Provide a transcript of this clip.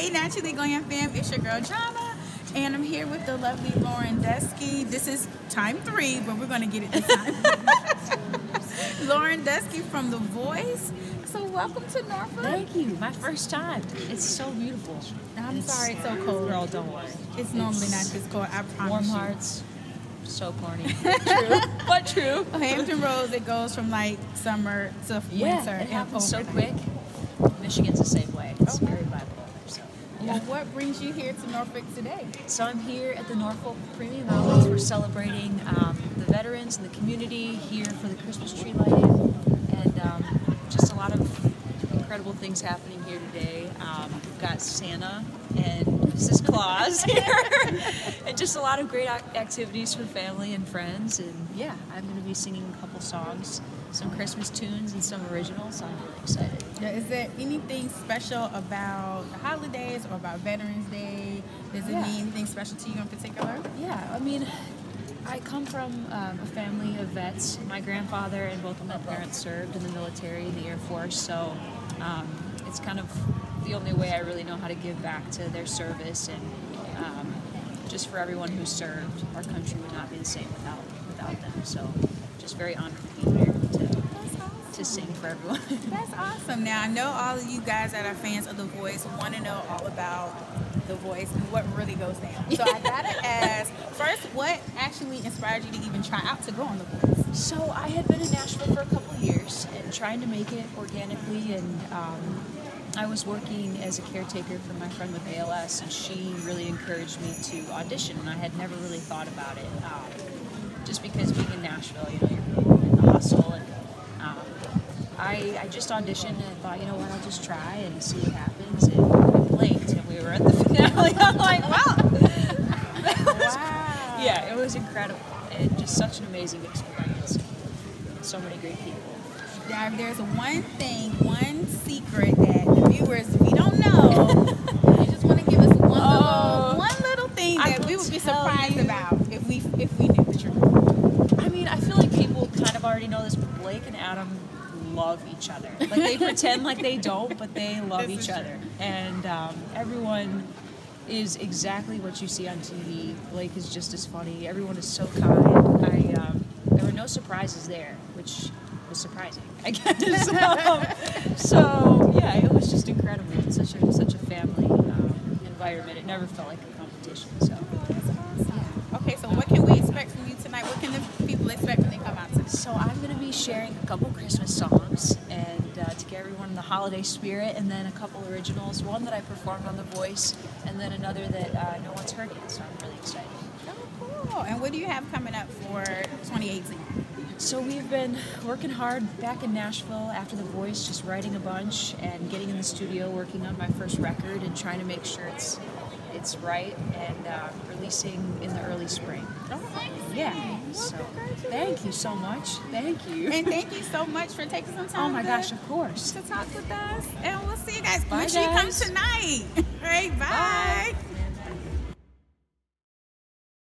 Hey, Naturally Going fam, it's your girl Jana, and I'm here with the lovely Lauren Duski. This is time three, but we're going to get it this time. Lauren Duski from The Voice. So, welcome to Norfolk. Thank you. My first time. It's so beautiful. I'm It's- sorry it's so cold. Girl, don't worry. It's normally not this cold, I promise. Warm you. hearts. So corny. true. But true. Hampton Roads, it goes from like summer to Yeah, winter. it and happens so quick. Michigan's the same way. It's Okay. very bipolar. Well, what brings you here to Norfolk today? So I'm here at the Norfolk Premium Outlets. We're celebrating um, the veterans and the community here for the Christmas tree lighting, and um, just a lot of incredible things happening here today. Um, we've got Santa and Mrs. Claus here, and just a lot of great activities for family and friends. And yeah, I'm going to be singing a couple songs, some Christmas tunes, and some originals. So I'm really excited. Yeah, is there anything special about the holidays or about Veterans Day? Does it Yeah. mean anything special to you in particular? Yeah, I mean, I come from um, a family of vets. My grandfather and both of my parents served in the military, in the Air Force, so um, it's kind of the only way I really know how to give back to their service and um, just for everyone who served. Our country would not be the same without without them. So, just very honored to be here to, to sing for everyone. That's awesome. Now I know all of you guys that are fans of The Voice want to know all about The Voice and what really goes down. So I gotta ask first, what actually inspired you to even try out to go on The Voice? So I had been in Nashville for a couple of years and trying to make it organically, and um, I was working as a caretaker for my friend with ALS, and she really encouraged me to audition, and I had never really thought about it, um, just because being in Nashville, you know, you're in the hustle, and um, I, I just auditioned and thought, you know what, I'll just try and see what happens, and I blinked, and we were at the finale. I'm like, wow. Wow. Yeah, it was incredible and just such an amazing experience. So many great people. Now, if there's one thing, one secret that the viewers we don't know, you just want to give us one Oh. little, one little thing I that we will would be tell surprised you. about if we if we knew the truth. I mean, I feel like people kind of already know this, but Blake and Adam love each other. Like they pretend like they don't, but they love This each other. And um, everyone is exactly what you see on TV. Blake is just as funny. Everyone is so kind. I um, there were no surprises there, which was surprising, I guess. um, so yeah, it was just incredible. It's such a such a family um, environment. It never felt like a competition. So. Okay, so what can we expect from you tonight? What can the people expect when they come out tonight? So I'm going to be sharing a couple Christmas songs and uh, to get everyone in the holiday spirit, and then a couple originals. One that I performed on The Voice, and then another that uh, no one's heard yet. So I'm really excited. Oh, cool. And what do you have coming up for 2018? So we've been working hard back in Nashville after The Voice, just writing a bunch and getting in the studio, working on my first record, and trying to make sure it's it's right and uh, releasing in the early spring. Oh, Yeah. So thank you so much. Thank you. And thank you so much for taking some time Oh my to, gosh, of course. to talk with us. And we'll see you guys. Bye, Make sure you come tonight. All right, bye. Bye.